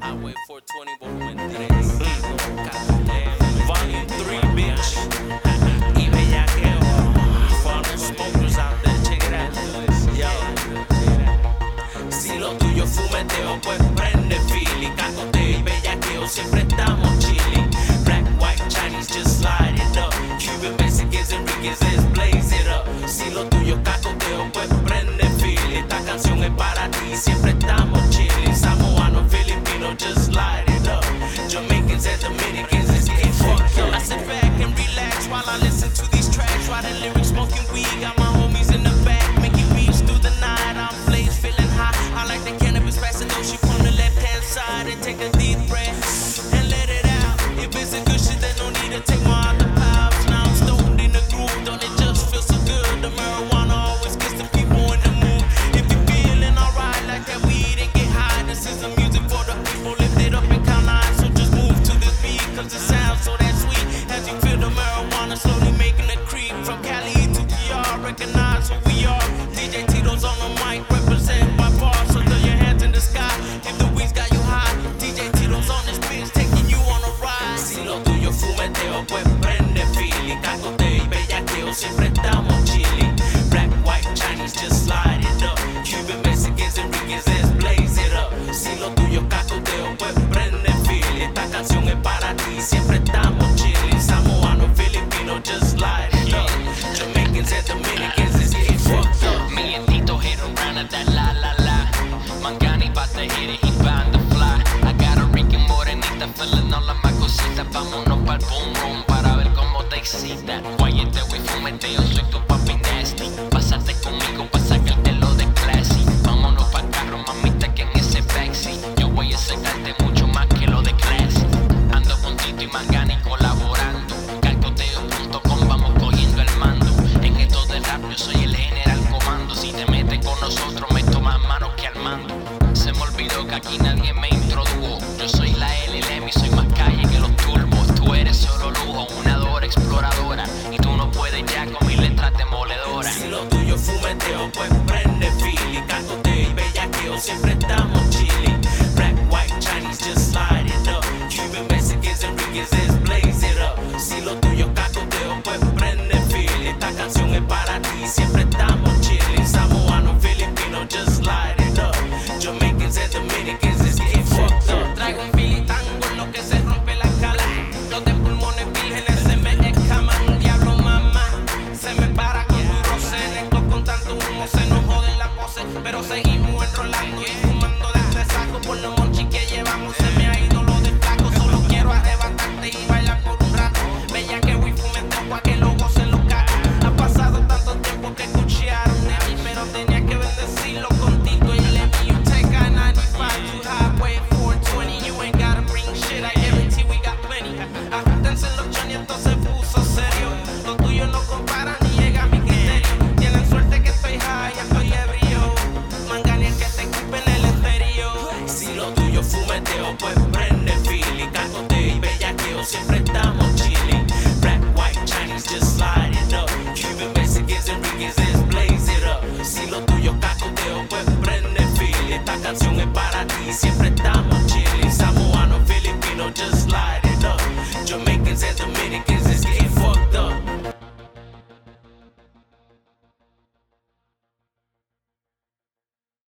Highway 420, volumen 3. Volume 3, bitch. Y bellaqueo. Foreign smokers out there, check it out. Yo. Si lo tuyo fumeteo, pues prende fili, cacote y bellaqueo siempre. siempre estamos. pa'l pum pum para ver cómo te excita. Guayete, wey, fumeteo, soy tu papi nasty. Pásate conmigo pa' sacarte lo de classy. Vámonos pa'l carro, mamita, que en ese backseat yo voy a sacarte mucho más que lo de classy. Ando con Tito y Mangani colaborando. Calcoteo.com, vamos cogiendo el mando. En esto del rap yo soy el general comando. Si te metes con nosotros, me tomas manos que al mando. Se me olvidó que aquí nadie me Si lo tuyo es cacoteo, pues prende feel. Esta canción es para ti, siempre estamos chilling. Samoano, filipino, just light it up. Jamaicans and Dominicans, it's get fucked up. Traigo un filitango en lo que se rompe la cala. Los de pulmones vírgenes se me escaman. Diablo, mamá, se me para con un roce. Esto con tanto humo se nos joden la pose. Pero seguimos enrolando y fumando de este saco por los monchis que llevamos. Se me ha ido se puso